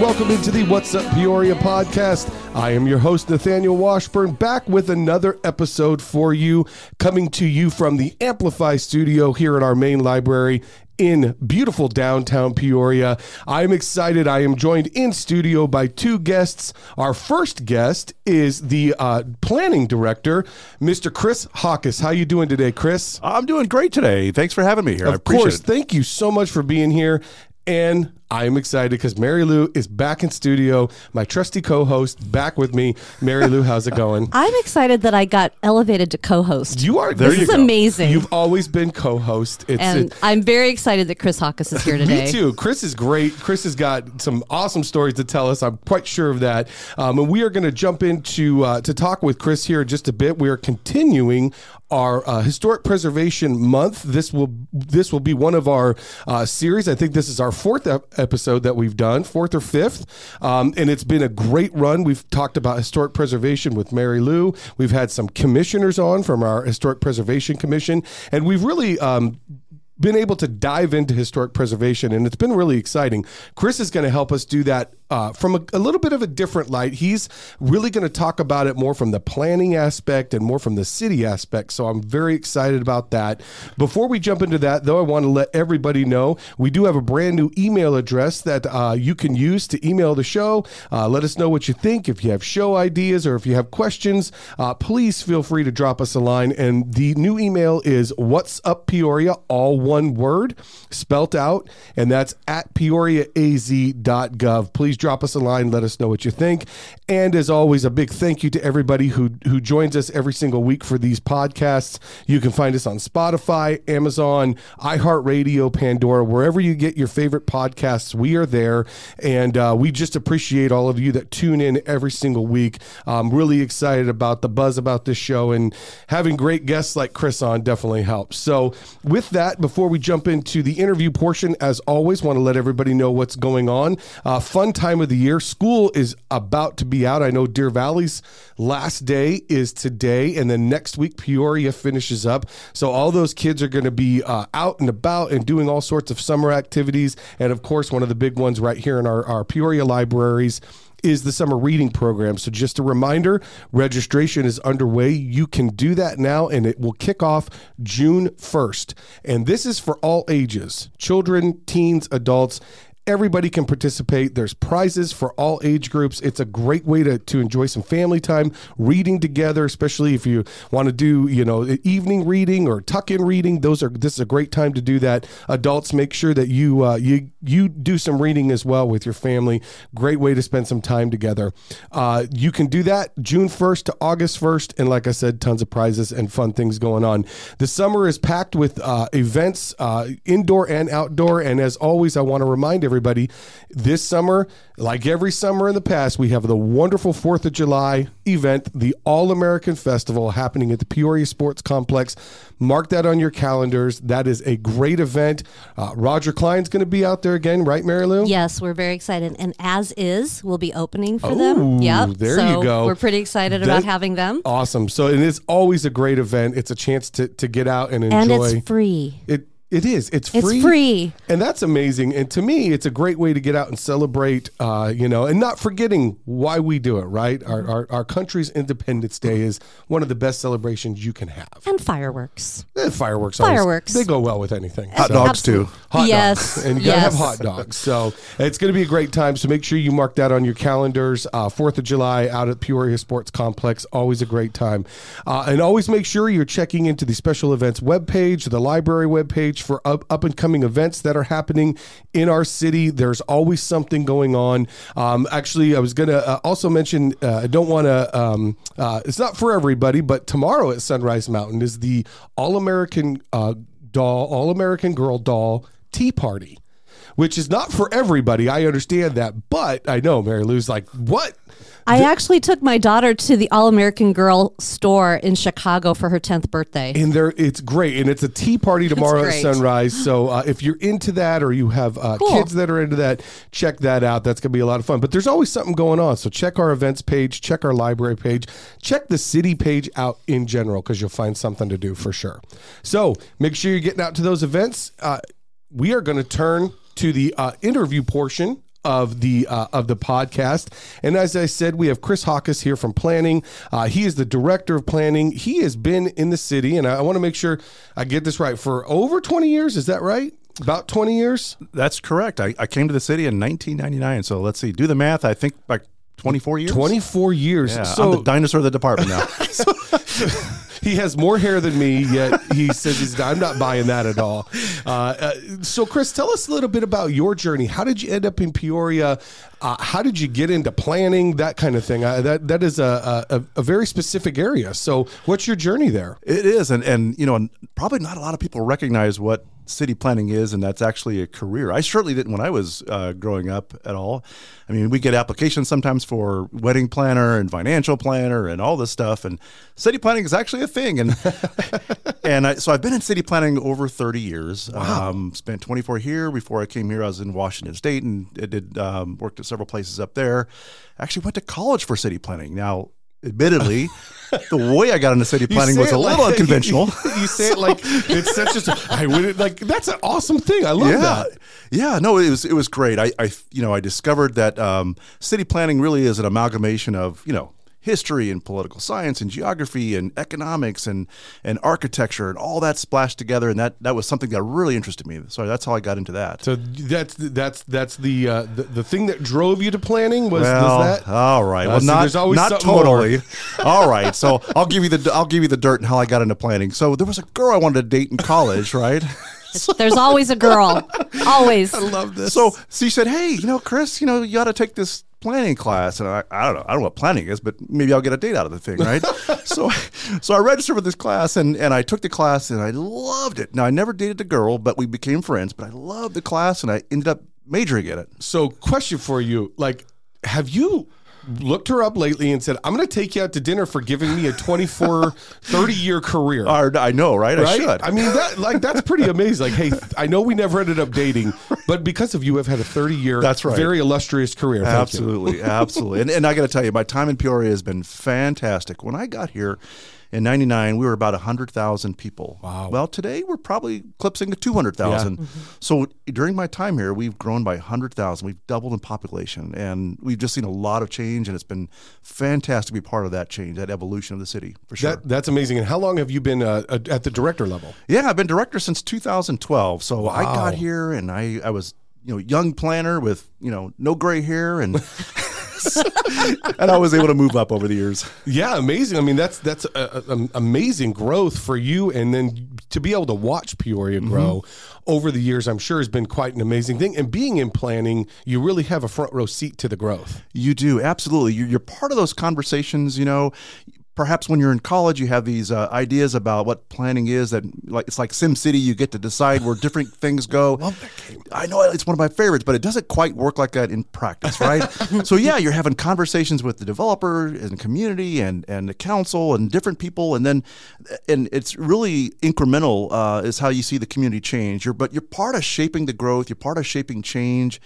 welcome into the What's Up Peoria podcast. I am your host, Nathaniel Washburn, back with another episode for you, coming to you from the Amplify studio here at our main library in beautiful downtown Peoria. I'm excited. I am joined in studio by two guests. Our first guest is the uh, planning director, Mr. Chris Jacques. How you doing today, Chris? I'm doing great today. Thanks for having me here. I Of appreciate course. it. Thank you so much for being here. And I'm excited because Mary Lou is back in studio. My trusty co-host back with me. Mary Lou, how's it going? I'm excited that I got elevated to co-host. You are There this you is go. amazing. You've always been co-host. It's and it- I'm very excited that Chris Jacques is here today. Me too. Chris is great. Chris has got some awesome stories to tell us. I'm quite sure of that. Um, and we are going to jump into uh, to talk with Chris here in just a bit. We are continuing our uh, historic preservation month. This will this will be one of our uh, series. I think this is our fourth ep- episode that we've done, fourth or fifth, um, and it's been a great run. We've talked about historic preservation with Mary Lou. We've had some commissioners on from our historic preservation commission, and we've really. Um, been able to dive into historic preservation, and it's been really exciting. Chris is going to help us do that uh, from a, a little bit of a different light. He's really going to talk about it more from the planning aspect and more from the city aspect. So I'm very excited about that. Before we jump into that, though, I want to let everybody know we do have a brand new email address that uh, you can use to email the show. Uh, let us know what you think. If you have show ideas or if you have questions, uh, please feel free to drop us a line. And the new email is what's up Peoria, all one word, spelt out, and that's at peoriaaz.gov. Please drop us a line. Let us know what you think. And as always, a big thank you to everybody who who joins us every single week for these podcasts. You can find us on Spotify, Amazon, iHeartRadio, Pandora, wherever you get your favorite podcasts. We are there, and uh, we just appreciate all of you that tune in every single week. I'm really excited about the buzz about this show, and having great guests like Chris on definitely helps. So, with that, before we jump into the interview portion, as always, want to let everybody know what's going on. Uh, fun time of the year. School is about to be out. I know Deer Valley's last day is today, and then next week Peoria finishes up. So all those kids are going to be uh, out and about and doing all sorts of summer activities. And of course, one of the big ones right here in our, our Peoria libraries is the summer reading program. So just a reminder, registration is underway. You can do that now and it will kick off June 1st. And this is for all ages, children, teens, adults. Everybody can participate. There's prizes for all age groups. It's a great way to, to enjoy some family time, reading together, especially if you want to do, you know, evening reading or tuck in reading. Those are this is a great time to do that. Adults, make sure that you uh, you you do some reading as well with your family. Great way to spend some time together. Uh, you can do that June 1st to August 1st, and like I said, tons of prizes and fun things going on. The summer is packed with uh, events, uh, indoor and outdoor. And as always, I want to remind everybody this summer, like every summer in the past, we have the wonderful Fourth of July event, the All American Festival, happening at the Peoria Sports Complex. Mark that on your calendars. That is a great event. Uh, Roger Klein's going to be out there again, right, Mary Lou? Yes, we're very excited. And As Is we'll be opening for them. Yep. there so you go. We're pretty excited That- about having them. Awesome. So it is always a great event. It's a chance to, to get out and enjoy. And it's free. It it is. It's free. It's free. And that's amazing. And to me, it's a great way to get out and celebrate, uh, you know, and not forgetting why we do it, right? Our, our, our country's Independence Day is one of the best celebrations you can have. And fireworks. Eh, fireworks, always- Fireworks. they go well with anything. Hot dogs too. Hot yes. dogs. And you gotta have hot dogs. So it's going to be a great time. So make sure you mark that on your calendars. Uh, Fourth of July out at Peoria Sports Complex. Always a great time. Uh, and always make sure you're checking into the special events webpage, the library webpage for up, up and coming events that are happening in our city. There's always something going on. Um, actually, I was going to uh, also mention, uh, I don't want to, um, uh, it's not for everybody, but tomorrow at Sunrise Mountain is the All American uh, doll, All American Girl doll tea party, which is not for everybody. I understand that, but I know Mary Lou's like, what? I actually took my daughter to the All American Girl store in Chicago for her 10th birthday. And there, it's great, and it's a tea party tomorrow at sunrise. So uh, if you're into that, or you have uh, Cool. kids that are into that, check that out. That's gonna be a lot of fun. But there's always something going on. So check our events page, check our library page, check the city page out in general because you'll find something to do for sure. So make sure you're getting out to those events. Uh, we are going to turn to the uh, interview portion of the uh, of the podcast. And as I said, we have Chris Jacques here from planning. Uh, he is the director of planning. He has been in the city, and I, I want to make sure I get this right for over twenty years. Is that right? About 20 years? That's correct. I, I came to the city in 1999. So let's see, do the math. I think like 24 years. 24 years. Yeah, so I'm the dinosaur of the department now. he has more hair than me, yet he says he's. I'm not buying that at all. Uh, uh, so, Chris, tell us a little bit about your journey. How did you end up in Peoria? Uh, how did you get into planning that kind of thing? Uh, that that is a, a, a very specific area. So, what's your journey there? it is, and and you know, probably not a lot of people recognize what city planning is, and that's actually a career. I certainly didn't when I was uh, growing up at all. I mean, we get applications sometimes for wedding planner and financial planner and all this stuff, and city planning is actually a thing. And and I, so I've been in city planning over 30 years. Um, spent 24 here. Before I came here, I was in Washington State and I did um, worked at several places up there. Actually, went to college for city planning. Now, admittedly, the way I got into city planning was a little like- unconventional. you say it like it's such a. I would like that's an awesome thing. I love yeah, that. yeah. No, it was it was great. I, I you know I discovered that um, city planning really is an amalgamation of you know history and political science and geography and economics and and architecture and all that splashed together, and that that was something that really interested me. So that's how I got into that. So that's that's that's the uh, the, the thing that drove you to planning was, well, was that. all right. Uh, well, see, not there's always not totally. all right. So I'll give you the I'll give you the dirt and how I got into planning. So there was a girl I wanted to date in college, right? There's always a girl. Always. I love this. So she said, "Hey, you know, Chris, you know, you ought to take this planning class." And I, I don't know, I don't know what planning is, but maybe I'll get a date out of the thing, right? so, so I registered for this class, and and I took the class, and I loved it. Now I never dated a girl, but we became friends. But I loved the class, and I ended up majoring in it. So, question for you: Like, have you looked her up lately and said, "I'm going to take you out to dinner for giving me a 24, 30 year career"? I know, right? I Right? should. I mean, that like that's pretty amazing. Like, hey, I know we never ended up dating, but because of you, I've had a 30 year, That's right. very illustrious career. Thank absolutely, absolutely. And, and I got to tell you, my time in Peoria has been fantastic. When I got here in '99, we were about hundred thousand people. Wow. Well, today we're probably eclipsing two hundred thousand. Yeah. So during my time here, we've grown by hundred thousand. We've doubled in population, and we've just seen a lot of change. And it's been fantastic to be part of that change, that evolution of the city, for sure. That, that's amazing. And how long have you been uh, at the director level? Yeah, I've been director since 2012. So I got here and I, I was, you know, young planner with, you know, no gray hair and and I was able to move up over the years. Yeah, amazing. I mean, that's that's a, a- amazing growth for you, and then to be able to watch Peoria mm-hmm. grow over the years, I'm sure has been quite an amazing thing. And being in planning, you really have a front row seat to the growth. You do absolutely. You're, you're part of those conversations. You know, perhaps when you're in college, you have these uh, ideas about what planning is. That like it's like Sim City. You get to decide where different things go. Love that game. I know it's one of my favorites, but it doesn't quite work like that in practice, right? so yeah, you're having conversations with the developer and community and and the council and different people, and then and it's really incremental uh, is how you see the community change. You're but you're part of shaping the growth. You're part of shaping change,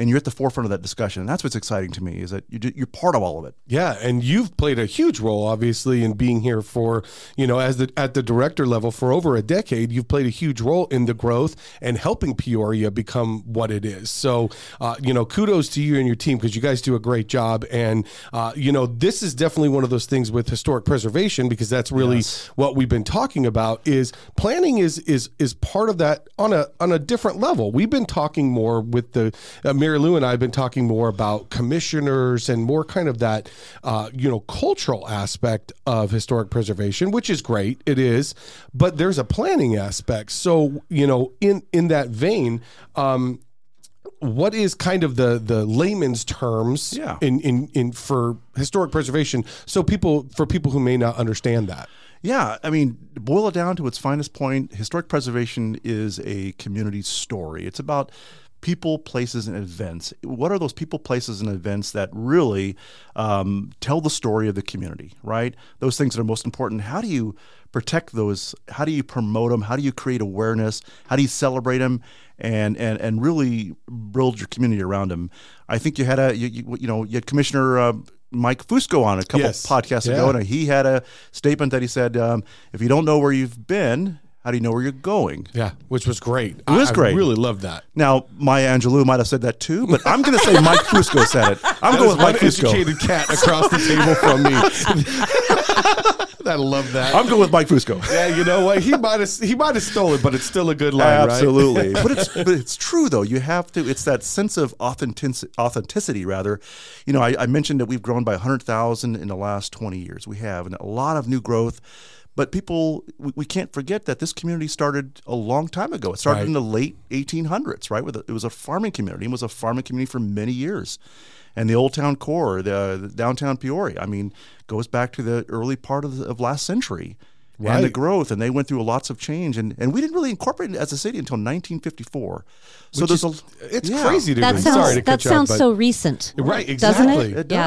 and you're at the forefront of that discussion. And that's what's exciting to me is that you you're part of all of it. Yeah, and you've played a huge role, obviously, in being here for you know as the at the director level for over a decade. You've played a huge role in the growth and helping Peoria become what it is. So, uh, you know, kudos to you and your team because you guys do a great job. And uh, you know, this is definitely one of those things with historic preservation because that's really what we've been talking about. Is planning is is is part of that on a on a different level. We've been talking more with the uh, Mary Lou and I have been talking more about commissioners and more kind of that uh, you know cultural aspect of historic preservation, which is great. It is, but there's a planning aspect. So you know, in in that vein. Um, what is kind of the the layman's terms Yeah. in, in in for historic preservation so people for people who may not understand that Yeah, I mean, boil it down to its finest point, historic preservation is a community story. It's about people, places, and events. What are those people, places, and events that really um, tell the story of the community, right? Those things that are most important. How do you protect those? How do you promote them? How do you create awareness? How do you celebrate them? And, and, and really build your community around them. I think you had a you, you, you know you had Commissioner uh, Mike Fusco on a couple Yes. podcasts Yeah. ago, and he had a statement that he said, um, "If you don't know where you've been, how do you know where you're going? Yeah, which was great. It was I, great. I really loved that. Now, Maya Angelou might have said that too, but I'm going to say Mike Fusco said it. I'm going with Mike Fusco. educated cat across the table from me. I love that. I'm going with Mike Fusco. yeah, you know what? He might have he might have stolen, but it's still a good line, right? Absolutely, but it's but it's true though. You have to. It's that sense of authenticity. Authenticity, rather. You know, I, I mentioned that we've grown by hundred thousand in the last twenty years. We have, and a lot of new growth. But people, we, we can't forget that this community started a long time ago. It started Right. in the late 1800s, right? With a, it was a farming community. It was a farming community for many years. And the Old Town Core, the, the downtown Peoria, I mean, goes back to the early part of, the, of last century. And the growth, and they went through lots of change, and, and we didn't really incorporate it as a city until 1954. So Which there's is- a it's yeah, crazy to That me. sounds Sorry to that cut you off, sounds but- so recent, Right, Doesn't exactly. it? It Yeah.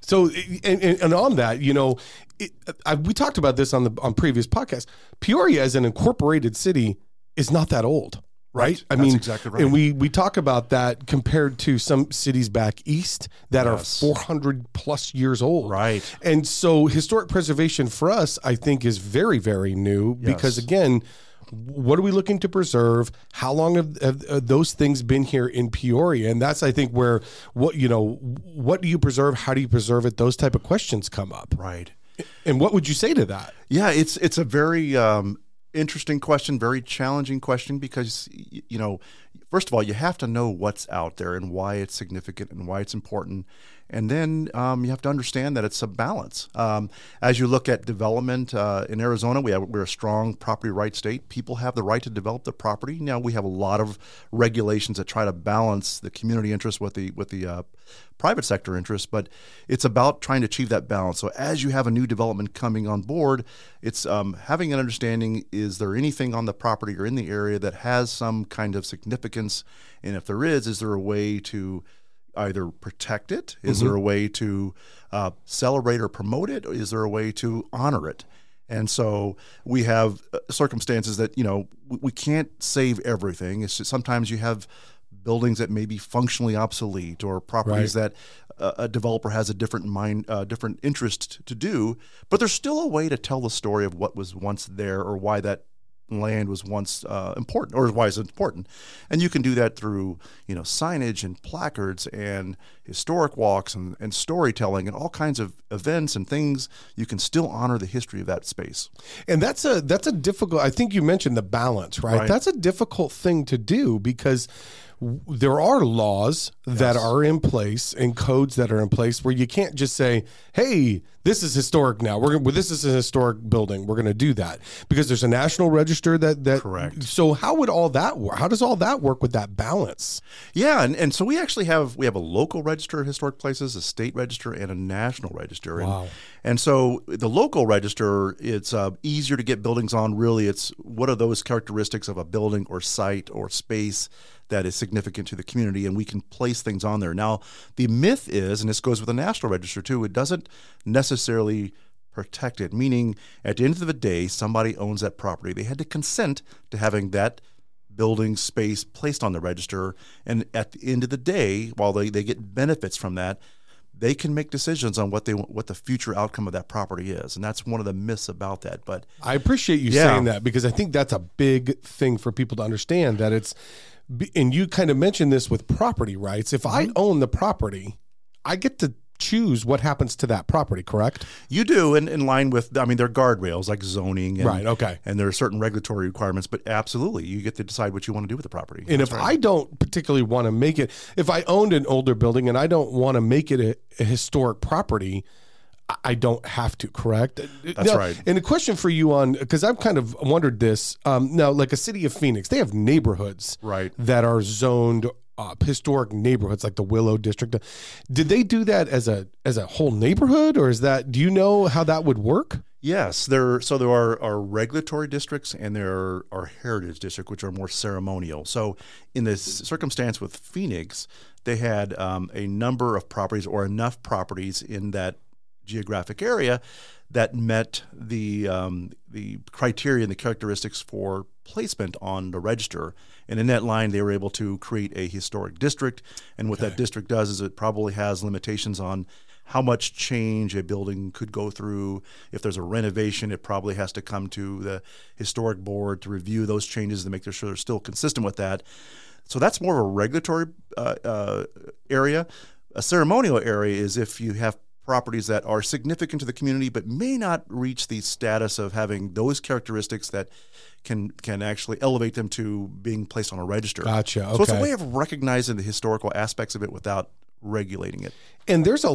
So, and, and, on that, you know, it, I, we talked about this on the on previous podcast. Peoria, as an incorporated city, is not that old, right? I mean, exactly right. And we we talk about that compared to some cities back east that Yes. are 400 plus years old, Right. And so, historic preservation for us, I think, is very very new because again. What are we looking to preserve? How long have, have uh, those things been here in Peoria? And that's, I think, where what you know, what do you preserve? How do you preserve it? Those type of questions come up. Right. And what would you say to that? Yeah, it's it's a very um, interesting question, very challenging question because you know, first of all, you have to know what's out there and why it's significant and why it's important, and then um, you have to understand that it's a balance. Um, as you look at development uh, in Arizona, we have we're a strong property right state. People have the right to develop the property. Now we have a lot of regulations that try to balance the community interest with the with the uh, private sector interest, but it's about trying to achieve that balance. So as you have a new development coming on board, it's um, having an understanding: is there anything on the property or in the area that has some kind of significance, and if there is, is there a way to either protect it? Is there a way to uh, celebrate or promote it? Or is there a way to honor it? And so we have uh, circumstances that you know we, can't save everything. It's just sometimes you have buildings that may be functionally obsolete or properties that uh, a developer has a different mind, uh, different interest to do. But there's still a way to tell the story of what was once there or why that land was once uh, important or why it's important and you can do that through you know signage and placards and historic walks and, and storytelling and all kinds of events and things you can still honor the history of that space And that's a that's a difficult. I think you mentioned the balance, right? Right. That's a difficult thing to do because there are laws that are in place and codes that are in place where you can't just say, "Hey, this is historic now. We're gonna, well, this is a historic building. We're going to do that because there's a national register that that Correct. So how would all that work? How does all that work with that balance? Yeah, and, and so we actually have we have a local register of historic places, a state register, and a national register. Wow. And, and so the local register, it's uh, easier to get buildings on. Really, it's what are those characteristics of a building or site or space that is significant to the community, and we can place things on there. Now, the myth is, and this goes with the national register too, it doesn't necessarily protect it. Meaning, at the end of the day, somebody owns that property. They had to consent to having that building space placed on the register. And at the end of the day, while they, they get benefits from that, they can make decisions on what they what the future outcome of that property is. And that's one of the myths about that. But I appreciate you Yeah. saying that because I think that's a big thing for people to understand that it's, and you kind of mentioned this with property rights. If Mm-hmm. I own the property, I get to choose what happens to that property, correct? you do in, in line with, I mean, there are guardrails like zoning. And, Right, okay. And there are certain regulatory requirements, but absolutely, you get to decide what you want to do with the property. And That's if right. I don't particularly want to make it, if I owned an older building and I don't want to make it a, a historic property, I- don't have to, correct? That's right. And a question for you on, because I've kind of wondered this. Um, now, like a city of Phoenix, they have neighborhoods Right. that are zoned up, historic neighborhoods like the Willo District. Did they do that as a as a whole neighborhood, or is that? Do you know how that would work? Yes, there. So there are, are regulatory districts and there are, are heritage districts, which are more ceremonial. So in this circumstance with Phoenix, they had um, a number of properties or enough properties in that geographic area that met the um, the criteria and the characteristics for placement on the register. And in that line, they were able to create a historic district. And what that district does is it probably has limitations on how much change a building could go through. If there's a renovation, it probably has to come to the historic board to review those changes to make sure they're still consistent with that. So that's more of a regulatory uh, uh, area. A ceremonial area is if you have properties that are significant to the community but may not reach the status of having those characteristics that can can actually elevate them to being placed on a register. Gotcha. So it's a way of recognizing the historical aspects of it without regulating it. and there's a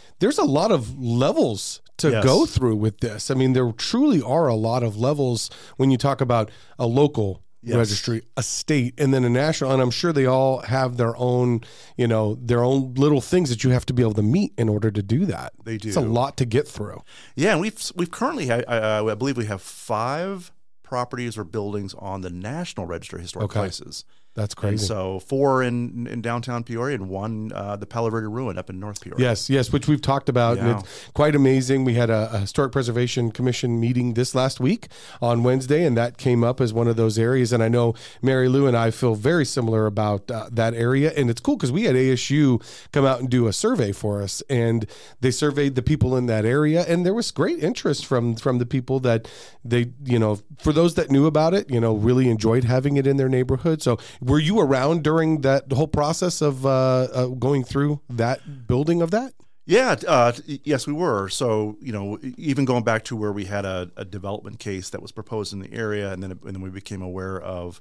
there's a lot of levels to Yes. go through with this. I mean, there truly are a lot of levels when you talk about a local Yes. registry, a state, and then a national. And I'm sure they all have their own, you know, their own little things that you have to be able to meet in order to do that. They do. It's a lot to get through. Yeah, and we've we've currently uh, I believe we have five properties or buildings on the National Register of Historic Okay. Places. That's And crazy. so four in, in downtown Peoria and one uh, the Palo Verde Ruin up in North Peoria. Yes, yes, which we've talked about. And it's quite amazing. We had a, a historic preservation commission meeting this last week on Wednesday, and that came up as one of those areas. And I know Mary Lou and I feel very similar about uh, that area. And it's cool because we had ASU come out and do a survey for us, and they surveyed the people in that area, and there was great interest from from the people that they, you know, for those that knew about it, you know, really enjoyed having it in their neighborhood. So, were you around during that whole process of uh, uh, going through that building of that? Yeah, uh, yes, we were. So, you know, even going back to where we had a, a development case that was proposed in the area, and then and then we became aware of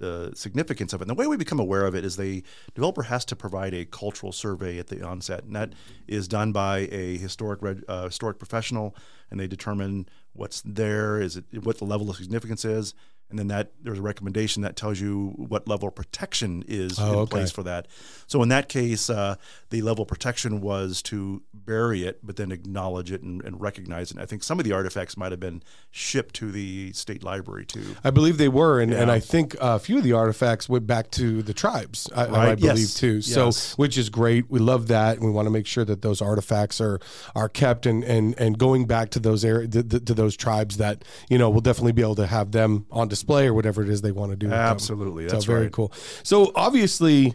the significance of it. And the way we become aware of it is the developer has to provide a cultural survey at the onset, and that is done by a historic uh, historic professional, and they determine what's there, is it what the level of significance is. And then that there's a recommendation that tells you what level of protection is Oh, in okay. place for that. So in that case, uh, the level of protection was to bury it, but then acknowledge it and, and recognize it. I think some of the artifacts might have been shipped to the state library too. I believe they were, and, and I think a few of the artifacts went back to the tribes. I, I believe Yes. too. So, Yes. which is great. We love that, and we want to make sure that those artifacts are are kept and and and going back to those area to, to those tribes that you know we'll definitely be able to have them on display or whatever it is they want to do. Absolutely, that's so very right. cool. So obviously,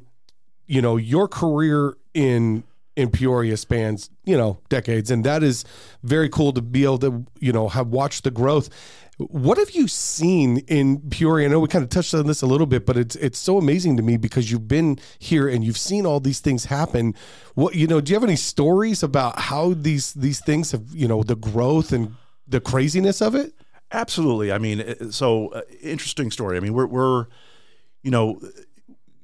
you know your career in in Peoria spans you know decades, and that is very cool to be able to you know have watched the growth. What have you seen in Peoria? I know we kind of touched on this a little bit, but it's it's so amazing to me because you've been here and you've seen all these things happen. What you know? Do you have any stories about how these these things have you know the growth and the craziness of it? Absolutely. I mean, uh, so uh, interesting story. I mean, we're, we're, you know,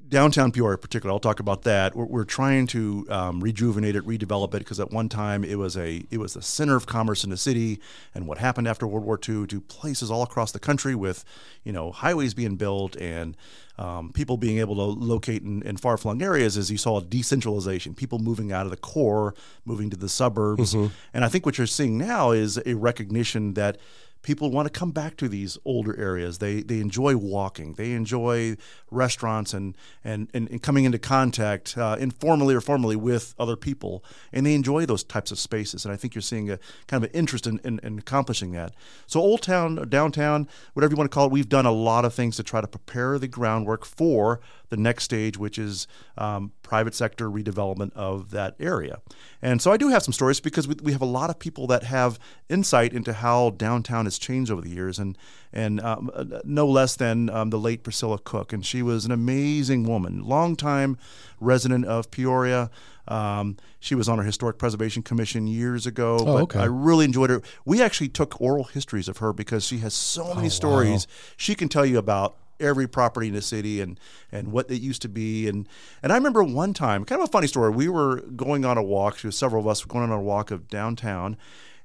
downtown Peoria, in particular. I'll talk about that. We're, we're trying to um, rejuvenate it, redevelop it, because at one time it was a it was the center of commerce in the city. And what happened after World War II to places all across the country with, you know, highways being built and um, people being able to locate in, in far flung areas, is you saw decentralization, people moving out of the core, moving to the suburbs. And I think what you're seeing now is a recognition that people want to come back to these older areas. They they enjoy walking. They enjoy restaurants and and and, and coming into contact uh, informally or formally with other people, and they enjoy those types of spaces. And I think you're seeing a kind of an interest in, in, in accomplishing that. So Old Town, downtown, whatever you want to call it, we've done a lot of things to try to prepare the groundwork for the next stage, which is um, private sector redevelopment of that area. And so I do have some stories because we, we have a lot of people that have insight into how downtown has changed over the years, and and um, uh, no less than um, the late Priscilla Cook, and she was an amazing woman, longtime resident of Peoria. Um, she was on our historic preservation commission years ago. but Oh, okay. I really enjoyed her. We actually took oral histories of her because she has so many stories. She can tell you about every property in the city and and what it used to be. And and I remember one time kind of a funny story we were going on a walk there was several of us were going on a walk of downtown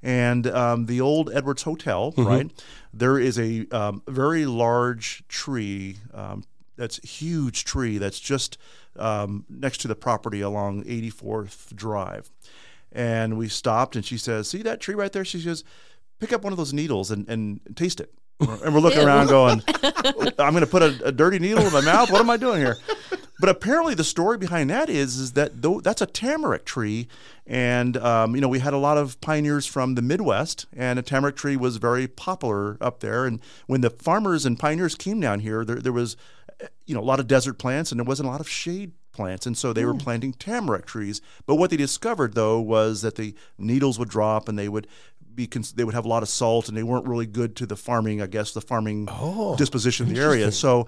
and um, the old Edwards Hotel right? There is a um, very large tree um, that's a huge tree that's just um, next to the property along 84th Drive. And we stopped and she says see that tree right there? She says pick up one of those needles and, and taste it and we're looking around going i'm going to put a, a dirty needle in my mouth? What am i doing here? But apparently the story behind that is is that though that's a tamarack tree. And um, you know we had a lot of pioneers from the midwest and a tamarack tree was very popular up there. And when the farmers and pioneers came down here there, there was you know a lot of desert plants and there wasn't a lot of shade plants, and so they were planting tamarack trees. But what they discovered though was that the needles would drop and they would be cons- they would have a lot of salt and they weren't really good to the farming, I guess, the farming oh, disposition of the area. So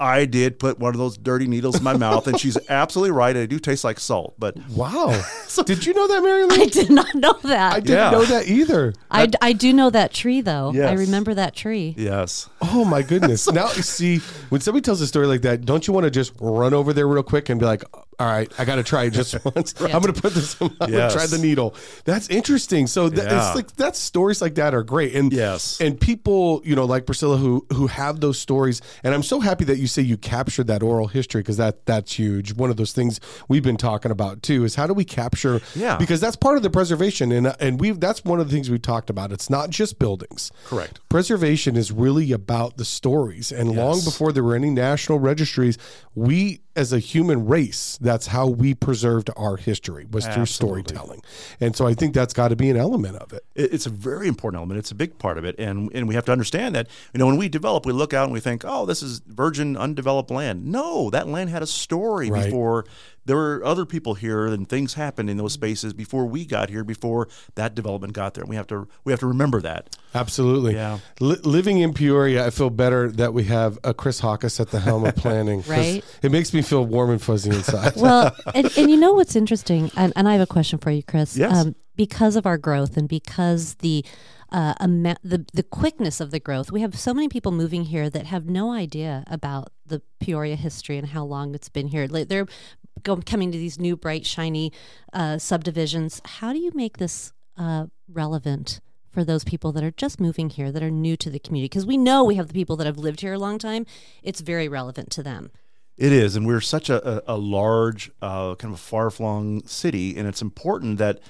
I did put one of those dirty needles in my mouth, and she's absolutely right. I do taste like salt, but Wow. so, did you know that, Mary Lou? I did not know that. I I, didn't Yeah. know that either. I, I do know that tree though. I remember that tree. yes, Oh my goodness! now you see, when somebody tells a story like that, don't you want to just run over there real quick and be like, "All right, I got to try it just once. I'm going to put this. I'm going to try the needle." That's interesting. So that, Yeah. it's like that stories like that are great, and Yes. and people, you know, like Priscilla, who who have those stories, and I'm so happy that you say you captured that oral history because that that's huge. One of those things we've been talking about too is how do we capture? Yeah. because that's part of the preservation, and and we that's one of the things we talked about. It's not just buildings. Correct. Preservation is really about the stories. And long before there were any national registries, we as a human race, that's how we preserved our history was through Absolutely. storytelling. And so I think that's got to be an element of it. It- it's a very important element. It's a big part of it, and and we have to understand that. You know, when we develop, we look out and we think, "Oh, this is virgin, undeveloped land." No, that land had a story Right. before there were other people here, and things happened in those spaces before we got here, before that development got there. And we have to we have to remember that. Absolutely. Yeah. Li- living in Peoria, I feel better that we have a Chris Jacques at the helm of planning Right. It makes me feel warm and fuzzy inside. Well, and, and you know what's interesting, and, and I have a question for you, Chris. Um, Yes. because of our growth and because the uh, ama- the the quickness of the growth, we have so many people moving here that have no idea about the Peoria history and how long it's been here. Like they're go, coming to these new, bright, shiny uh, subdivisions. How do you make this uh, relevant? For those people that are just moving here, that are new to the community, because we know we have the people that have lived here a long time, it's very relevant to them. It is, and we're such a, a, a large, uh, kind of a far flung city, and it's important that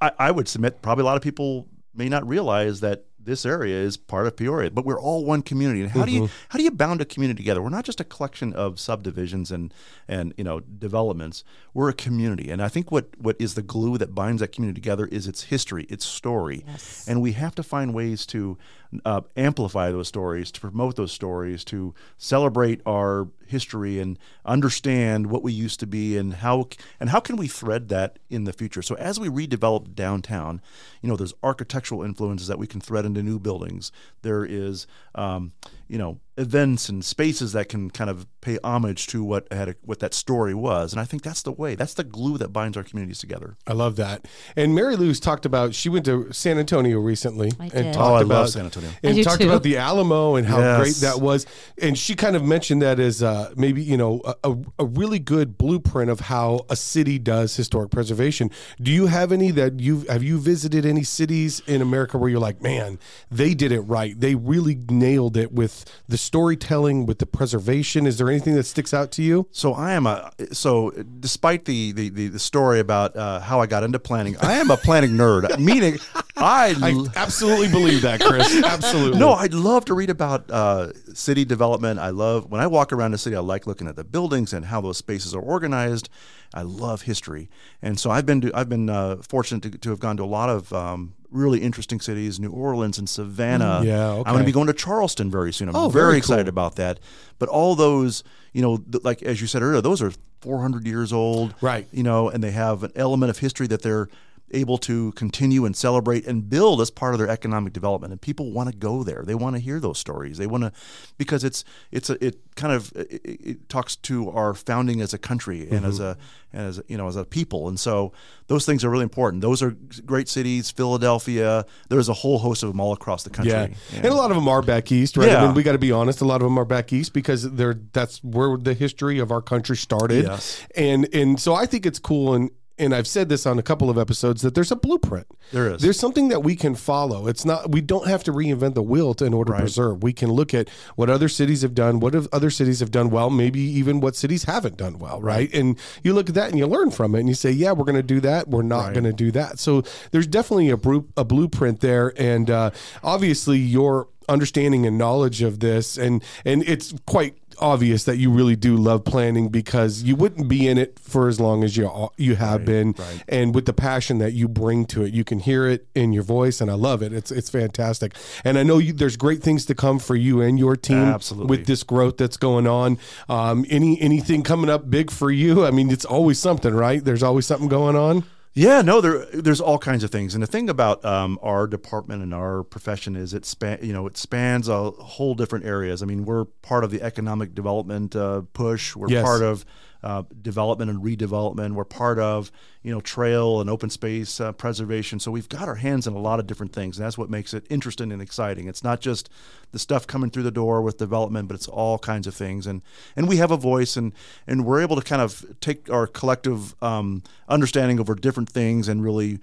I- I would submit probably a lot of people may not realize that this area is part of Peoria, but we're all one community. And how do you mm-hmm. how do you bound a community together? We're not just a collection of subdivisions and and you know developments. We're a community, and I think what what is the glue that binds that community together is its history, its story, and we have to find ways to uh, amplify those stories, to promote those stories, to celebrate our history and understand what we used to be and how and how can we thread that in the future. So as we redevelop downtown, you know, there's architectural influences that we can thread into new buildings. There is, um, you know, events and spaces that can kind of pay homage to what had a, what that story was. And I think that's the way. That's the glue that binds our communities together. I love that. And Mary Lou's talked about she went to San Antonio recently I and did. talked Oh, I about love San Antonio. And talked too. about the Alamo and how Yes. great that was. And she kind of mentioned that as uh, maybe you know a, a, a really good blueprint of how a city does historic preservation. Do you have any that you have you visited any cities in America where you're like, man, they did it right. They really nailed it with the storytelling, with the preservation. Is there anything that sticks out to you? So I am a so despite the the, the, the story about uh, how I got into planning, I am a planning nerd. Meaning, I, I absolutely believe that, Chris. Absolutely. no, I'd love to read about uh, city development. I love when I walk around the city. I like looking at the buildings and how those spaces are organized. I love history, and so I've been to, I've been uh, fortunate to, to have gone to a lot of um, really interesting cities, New Orleans and Savannah. Yeah, I'm going to be going to Charleston very soon. I'm Oh, very, very excited cool. about that. But all those, you know, th- like as you said earlier, those are 400 years old, Right. You know, and they have an element of history that they're able to continue and celebrate and build as part of their economic development. And people want to go there. They want to hear those stories. They want to because it's it's a, it kind of it, it talks to our founding as a country and as mm-hmm. a and as you know as a people. And so those things are really important. Those are great cities. Philadelphia. There's a whole host of them all across the country. Yeah. and a lot of them are back east, right? I mean, we got to be honest. A lot of them are back east because they're that's where the history of our country started. Yes. and and so I think it's cool and. And I've said this on a couple of episodes that there's a blueprint. There is. There's something that we can follow. It's not. We don't have to reinvent the wheel to, in order Right. to preserve. We can look at what other cities have done, what have other cities have done well, maybe even what cities haven't done well, right? And you look at that and you learn from it, and you say, yeah, we're going to do that. We're not Right. going to do that. So there's definitely a, bru- a blueprint there, and uh, obviously your understanding and knowledge of this and and it's quite obvious that you really do love planning because you wouldn't be in it for as long as you you have Right, been, right. and with the passion that you bring to it, you can hear it in your voice, and I love it. It's it's fantastic, and I know you, there's great things to come for you and your team Absolutely. with this growth that's going on. Um, any anything coming up big for you? I mean, it's always something, right? There's always something going on. Yeah, no, there there's all kinds of things, and the thing about um, our department and our profession is it span you know it spans a whole different areas. I mean, we're part of the economic development uh, push. We're Yes. part of uh, development and redevelopment. We're part of you know trail and open space uh, preservation. So we've got our hands in a lot of different things, and that's what makes it interesting and exciting. It's not just the stuff coming through the door with development, but it's all kinds of things, and and we have a voice, and and we're able to kind of take our collective um, understanding over different things and really,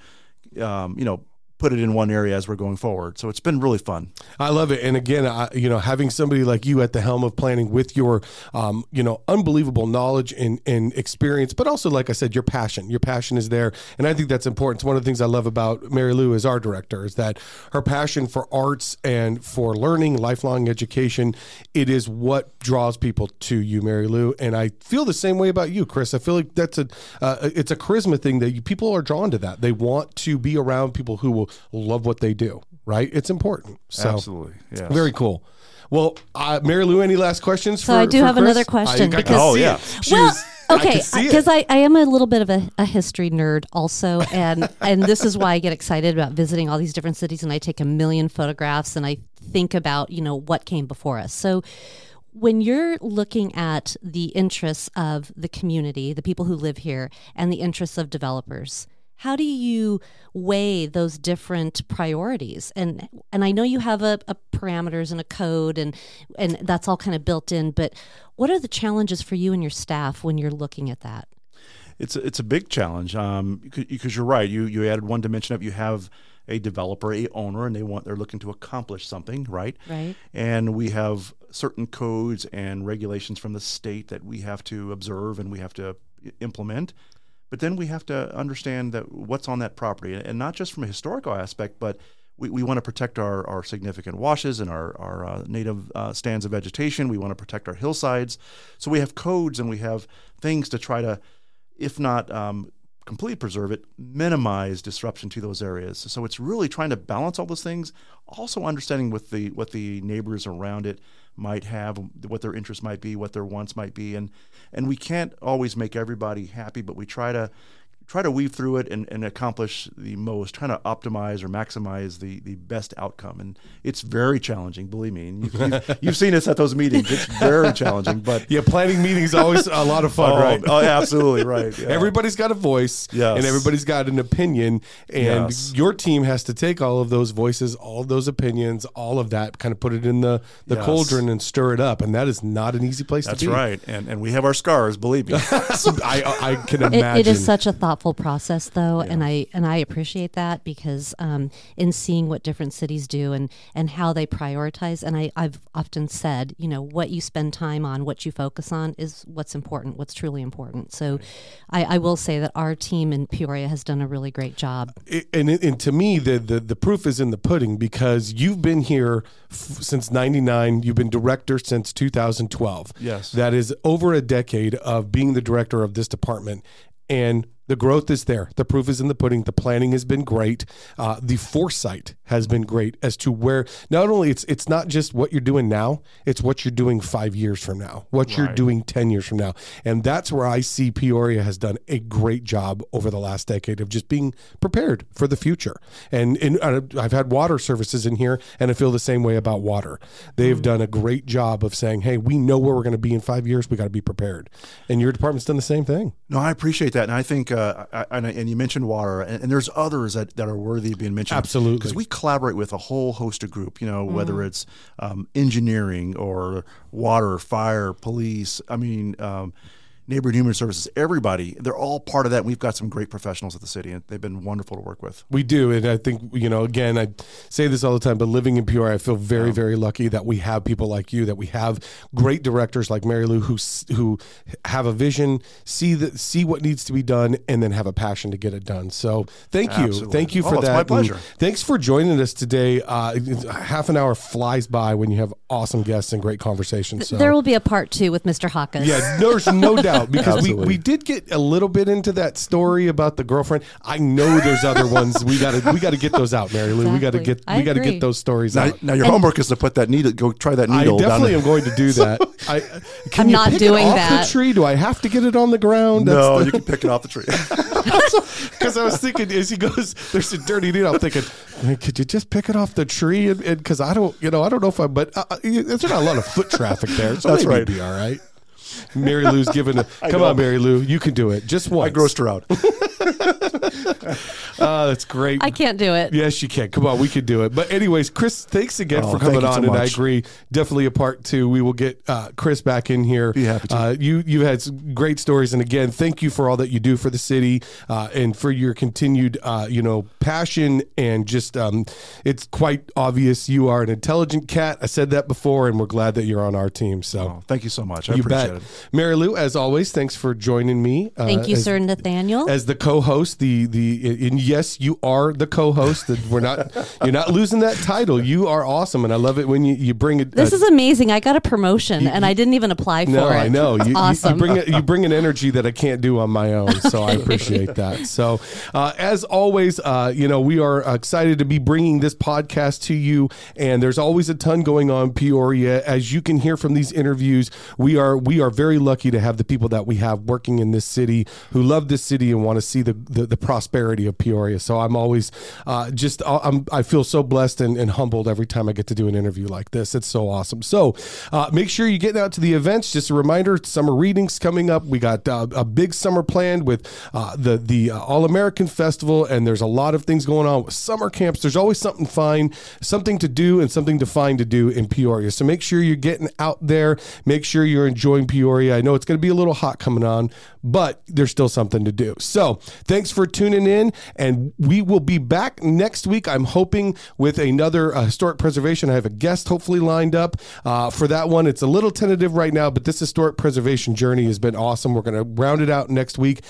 um, you know. Put it in one area as we're going forward, so it's been really fun. I love it, and again, I, you know, having somebody like you at the helm of planning with your, um, you know, unbelievable knowledge and, and experience, but also, like I said, your passion. Your passion is there, and I think that's important. It's one of the things I love about Mary Lou as our director is that her passion for arts and for learning, lifelong education, it is what draws people to you, Mary Lou. And I feel the same way about you, Chris. I feel like that's a, uh, it's a charisma thing that you, people are drawn to that. They want to be around people who will love what they do. Right? It's important. So. Absolutely, yes. Very cool. Well, uh, Mary Lou, any last questions? So for, I do for have Chris? another question I, I because- Oh, yeah. She well, was- I okay, can see it. because I, I am a little bit of a, a history nerd also, and and this is why I get excited about visiting all these different cities, and I take a million photographs, and I think about you know what came before us. So when you're looking at the interests of the community, the people who live here, and the interests of developers, how do you weigh those different priorities? And and I know you have a, a parameters and a code, and and that's all kind of built in. But what are the challenges for you and your staff when you're looking at that? It's a, it's a big challenge um, because, you're right. You you added one dimension of you have a developer, a owner, and they want they're looking to accomplish something, right? Right. And we have certain codes and regulations from the state that we have to observe and we have to implement. But then we have to understand that what's on that property, and not just from a historical aspect, but we, we want to protect our, our significant washes and our, our uh, native uh, stands of vegetation. We want to protect our hillsides. So we have codes and we have things to try to, if not um, completely preserve it, minimize disruption to those areas. So it's really trying to balance all those things, also understanding what the what the neighbors around it might have, what their interests might be, what their wants might be, and and we can't always make everybody happy, but we try to try to weave through it and, and accomplish the most, trying to optimize or maximize the, the best outcome. And it's very challenging, believe me. And you've, you've, you've seen us at those meetings. It's very challenging, but yeah, planning meetings always a lot of fun, oh, right? oh, absolutely right. yeah. Everybody's got a voice, Yes. and everybody's got an opinion, and Yes. your team has to take all of those voices, all of those opinions, all of that, kind of put it in the the Yes. cauldron and stir it up, and that is not an easy place That's to be. That's right. And and we have our scars, believe me. I I can It, imagine. it is such a thoughtful process, though, and I and I appreciate that because um, in seeing what different cities do and and how they prioritize, and I I've often said, you know, what you spend time on, what you focus on, is what's important, what's truly important. So, I, I will say that our team in Peoria has done a really great job. it- and, and to me the, the the proof is in the pudding because you've been here f- since 99 you've been director since 2012 Yes. that is over a decade of being the director of this department and the growth is there. The proof is in the pudding. The planning has been great. Uh, the foresight has been great as to where not only it's it's not just what you're doing now it's what you're doing five years from now what you're doing 10 years from now. And that's where i see peoria has done a great job over the last decade of just being prepared for the future. And, and i've had water services in here and i feel the same way about water. They've done a great job of saying hey we know where we're going to be in five years we got to be prepared. And your department's done the same thing. No, I appreciate that, and I think, uh, I, I, and you mentioned water, and, and there's others that, that are worthy of being mentioned. Absolutely. because we collaborate with a whole host of group. You know, whether it's um, engineering or water, fire, police. I mean, um, neighborhood human services, everybody. They're all part of that. We've got some great professionals at the city, and they've been wonderful to work with. We do, and I think you know. Again, I say this all the time, but living in Peoria, I feel very, very lucky that we have people like you, that we have great directors like Mary Lou who who have a vision, see the see what needs to be done, and then have a passion to get it done. So, thank you, Absolutely. thank you Oh, for it's that. my and pleasure. Thanks for joining us today. Uh, half an hour flies by when you have awesome guests and great conversations. So. There will be a part two with Mr. Hawkins. Yeah, there's no doubt because we, Absolutely. we did get a little bit into that story about the girlfriend. I know there's other ones. We got to we got to get those out, Mary Lou. We got to Exactly. get I we got to agree. get those stories Now, out. now your homework is to put that needle. Go try that I needle. down definitely in- am going to do that. I can I'm you not pick doing it off that. the tree? Do I have to get it on the ground? No, That's you can pick it off the tree. because I was thinking as he goes, there's a dirty needle. I'm thinking, man, could you just pick it off the tree? And because I don't, you know, I don't know if I, but uh, uh, there's not a lot of foot traffic there, so That's maybe right. it'd be all right. Mary Lou's giving a come know. on, Mary Lou, you can do it. Just once. I grossed her out. Uh, that's great. I can't do it. Yes, you can. Come on, we can do it. But anyways, Chris, thanks again Oh, for coming on, so and I agree. Definitely a part two. We will get uh, Chris back in here. Be happy to. Uh, you you've had some great stories, and again, thank you for all that you do for the city uh, and for your continued uh, you know passion and just um, it's quite obvious you are an intelligent cat. I said that before, and we're glad that you're on our team. So. Oh, thank you so much. I you appreciate bet, it. Mary Lou. As always, thanks for joining me. uh, Thank you, as- sir Nathaniel. as the co-host the the and yes you are the co-host that we're not you're not losing that title you are awesome and i love it when you, you bring it this is amazing. I got a promotion and I didn't even apply for it. no, it. I know. You, you- awesome. You, bring it, you bring an energy that I can't do on my own, so I appreciate that. So, uh, as always, uh, you know, we are excited to be bringing this podcast to you, and there's always a ton going on Peoria. As you can hear from these interviews, we are we are very lucky to have the people that we have working in this city who love this city and want to see the the, the prosperity of Peoria. So I'm always uh, just I'm I feel so blessed and, and humbled every time I get to do an interview like this. It's so awesome. So uh, make sure you get out to the events. Just a reminder, summer readings coming up. We got uh, a big summer planned with uh, the the uh, All American Festival, and there's a lot of things going on with summer camps. There's always something fine, something to do, and something to find to do in Peoria. So make sure you're getting out there. Make sure you're enjoying Peoria. I know it's going to be a little hot coming on, but there's still something to do. So thanks for tuning in, and we will be back next week. I'm hoping with another uh, historic preservation. I have a guest hopefully lined up uh, for that one. It's a little tentative right now, but this historic preservation journey has been awesome. We're going to round it out next week.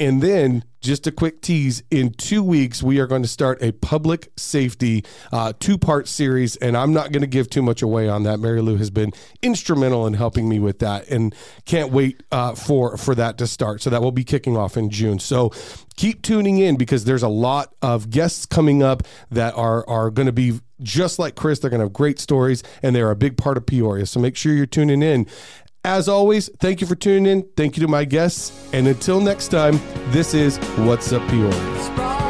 And then, just a quick tease in two weeks, we are going to start a public safety uh, two part series. And I'm not going to give too much away on that. Mary Lou has been instrumental in helping me with that and can't wait uh, for, for that to start. So, that will be kicking off in June. So, keep tuning in because there's a lot of guests coming up that are, are going to be just like Chris. They're going to have great stories and they're a big part of Peoria. So, make sure you're tuning in. As always, thank you for tuning in. Thank you to my guests. And until next time, this is What's Up Peoria.